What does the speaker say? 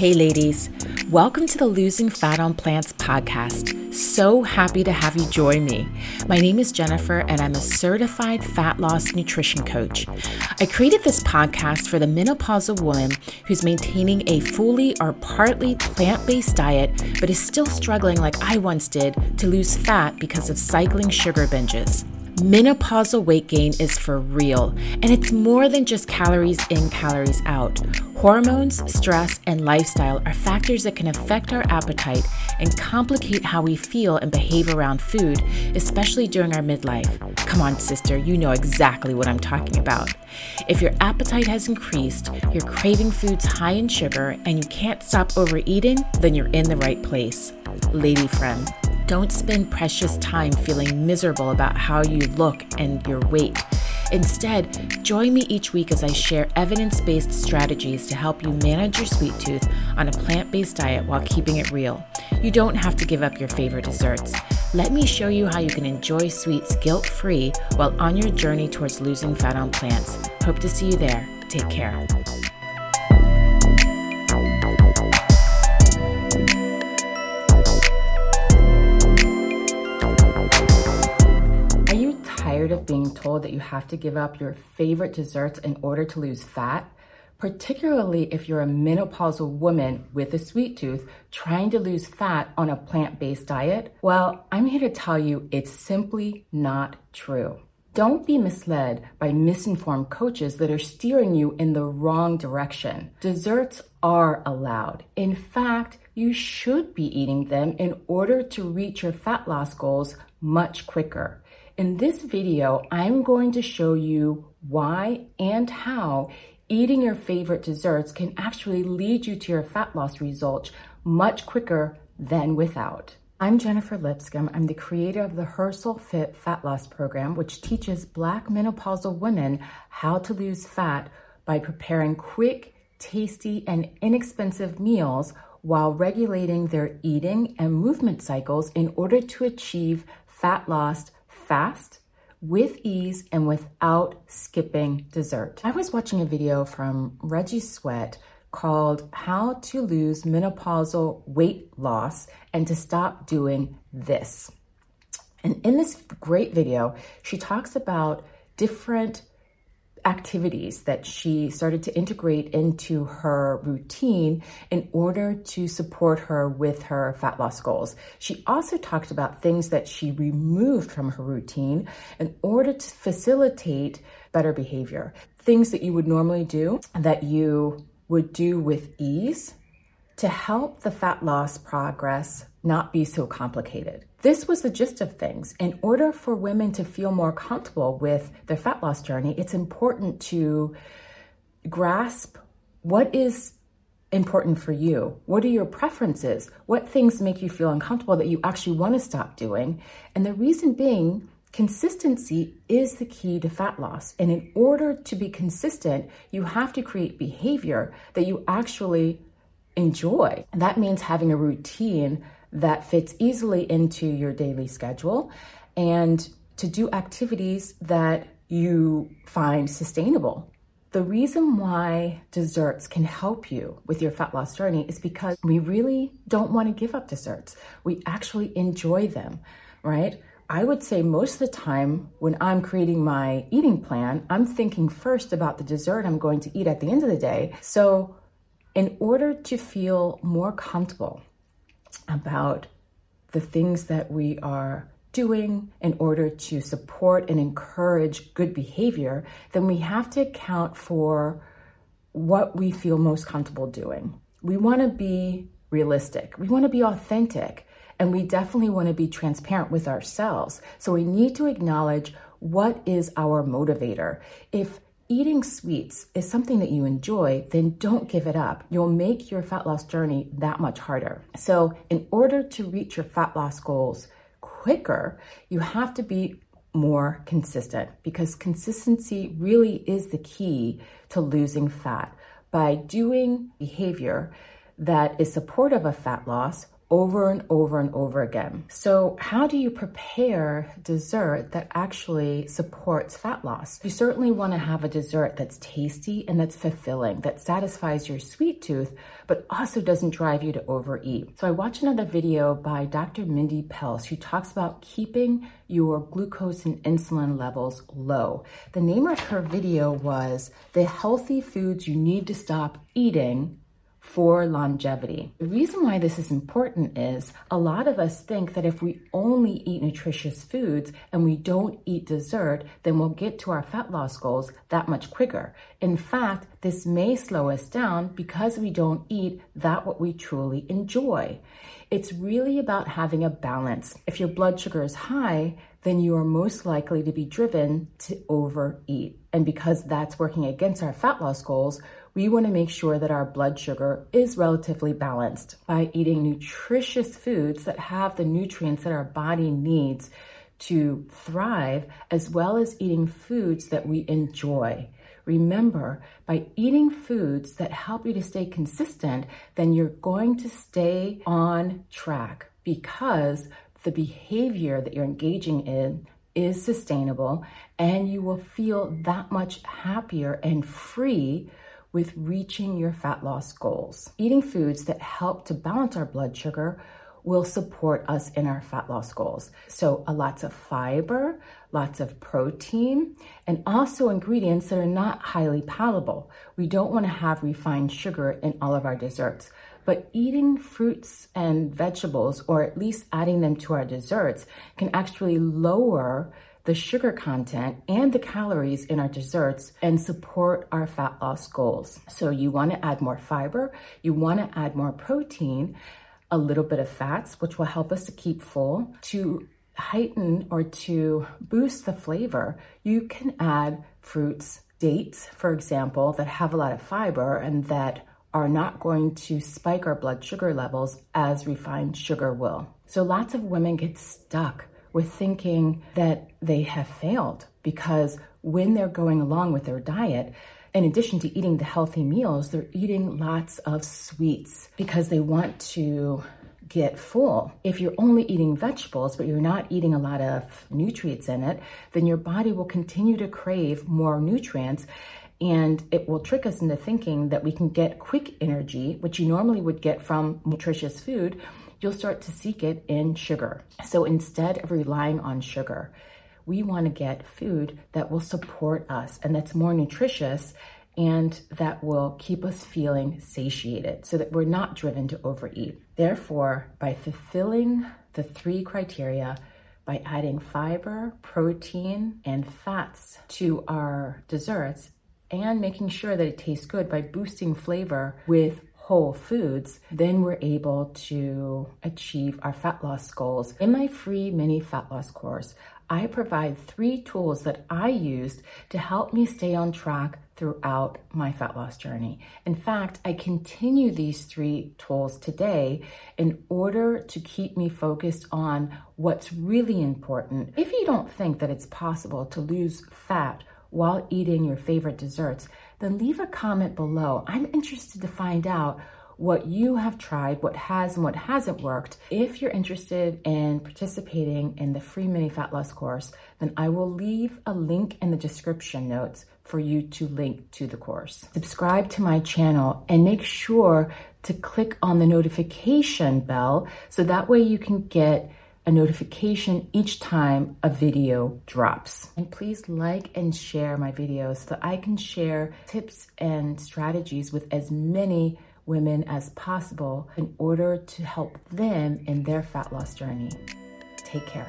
Hey, ladies. Welcome to the Losing Fat on Plants podcast. So happy to have you join me. My name is Jennifer, and I'm a certified fat loss nutrition coach. I created this podcast for the menopausal woman who's maintaining a fully or partly plant based diet, but is still struggling, like I once did, to lose fat because of cycling sugar binges. Menopausal weight gain is for real, and it's more than just calories in, calories out. Hormones, stress, and lifestyle are factors that can affect our appetite and complicate how we feel and behave around food, especially during our midlife. Come on, sister, you know exactly what I'm talking about. If your appetite has increased, you're craving foods high in sugar, and you can't stop overeating, then you're in the right place. Lady friend, don't spend precious time feeling miserable about how you look and your weight. Instead, join me each week as I share evidence based strategies to help you manage your sweet tooth on a plant based diet while keeping it real. You don't have to give up your favorite desserts. Let me show you how you can enjoy sweets guilt free while on your journey towards losing fat on plants. Hope to see you there. Take care. Tired of being told that you have to give up your favorite desserts in order to lose fat? Particularly if you're a menopausal woman with a sweet tooth trying to lose fat on a plant based diet? Well, I'm here to tell you it's simply not true. Don't be misled by misinformed coaches that are steering you in the wrong direction. Desserts are allowed. In fact, you should be eating them in order to reach your fat loss goals much quicker. In this video, I'm going to show you why and how eating your favorite desserts can actually lead you to your fat loss results much quicker than without. I'm Jennifer Lipscomb. I'm the creator of the HerSoulFit Fat Loss Program, which teaches Black menopausal women how to lose fat by preparing quick, tasty, and inexpensive meals while regulating their eating and movement cycles in order to achieve fat loss fast, with ease, and without skipping dessert. I was watching a video from Reggie Sweat called How to Lose Menopausal Weight Loss and to Stop Doing This. And in this great video, she talks about different activities that she started to integrate into her routine in order to support her with her fat loss goals. She also talked about things that she removed from her routine in order to facilitate better behavior. Things that you would normally do that you would do with ease to help the fat loss progress not be so complicated. This was the gist of things. In order for women to feel more comfortable with their fat loss journey, it's important to grasp what is important for you. What are your preferences? What things make you feel uncomfortable that you actually want to stop doing? And the reason being, consistency is the key to fat loss. And in order to be consistent, you have to create behavior that you actually enjoy. And that means having a routine that fits easily into your daily schedule and to do activities that you find sustainable. The reason why desserts can help you with your fat loss journey is because we really don't want to give up desserts. We actually enjoy them, right? I would say most of the time when I'm creating my eating plan, I'm thinking first about the dessert I'm going to eat at the end of the day. So, in order to feel more comfortable about the things that we are doing in order to support and encourage good behavior, then we have to account for what we feel most comfortable doing. We want to be realistic, we want to be authentic, and we definitely want to be transparent with ourselves. So we need to acknowledge what is our motivator. If eating sweets is something that you enjoy, then don't give it up. You'll make your fat loss journey that much harder. So, in order to reach your fat loss goals quicker, you have to be more consistent because consistency really is the key to losing fat. By doing behavior that is supportive of fat loss over and over and over again. So, how do you prepare dessert that actually supports fat loss? You certainly want to have a dessert that's tasty and that's fulfilling, that satisfies your sweet tooth, but also doesn't drive you to overeat. So, I watched another video by Dr. Mindy Pelz who talks about keeping your glucose and insulin levels low. The name of her video was The Healthy Foods You Need to Stop Eating for longevity. The reason why this is important is a lot of us think that if we only eat nutritious foods and we don't eat dessert, then we'll get to our fat loss goals that much quicker. In fact, this may slow us down because we don't eat that what we truly enjoy. It's really about having a balance. If your blood sugar is high, then you are most likely to be driven to overeat. And because that's working against our fat loss goals, we want to make sure that our blood sugar is relatively balanced by eating nutritious foods that have the nutrients that our body needs to thrive, as well as eating foods that we enjoy. Remember, by eating foods that help you to stay consistent, then you're going to stay on track because the behavior that you're engaging in is sustainable and you will feel that much happier and free with reaching your fat loss goals. Eating foods that help to balance our blood sugar will support us in our fat loss goals. So, a lots of fiber, lots of protein, and also ingredients that are not highly palatable. We don't want to have refined sugar in all of our desserts. But eating fruits and vegetables, or at least adding them to our desserts, can actually lower the sugar content and the calories in our desserts and support our fat loss goals. So, you want to add more fiber, you want to add more protein, a little bit of fats, which will help us to keep full. To heighten or to boost the flavor, you can add fruits, dates, for example, that have a lot of fiber and that are not going to spike our blood sugar levels as refined sugar will. So lots of women get stuck with thinking that they have failed because when they're going along with their diet, in addition to eating the healthy meals, they're eating lots of sweets because they want to get full. If you're only eating vegetables, but you're not eating a lot of nutrients in it, then your body will continue to crave more nutrients and it will trick us into thinking that we can get quick energy, which you normally would get from nutritious food, you'll start to seek it in sugar. So instead of relying on sugar, we want to get food that will support us and that's more nutritious and that will keep us feeling satiated so that we're not driven to overeat. Therefore, by fulfilling the three criteria, by adding fiber, protein, and fats to our desserts, and making sure that it tastes good by boosting flavor with whole foods, then we're able to achieve our fat loss goals. In my free mini fat loss course, I provide three tools that I used to help me stay on track throughout my fat loss journey. In fact, I continue these three tools today in order to keep me focused on what's really important. If you don't think that it's possible to lose fat while eating your favorite desserts, then leave a comment below. I'm interested to find out what you have tried, what has and what hasn't worked. If you're interested in participating in the free mini fat loss course, then I will leave a link in the description notes for you to link to the course. Subscribe to my channel and make sure to click on the notification bell so that way you can get a notification each time a video drops. And please like and share my videos so I can share tips and strategies with as many women as possible in order to help them in their fat loss journey. Take care.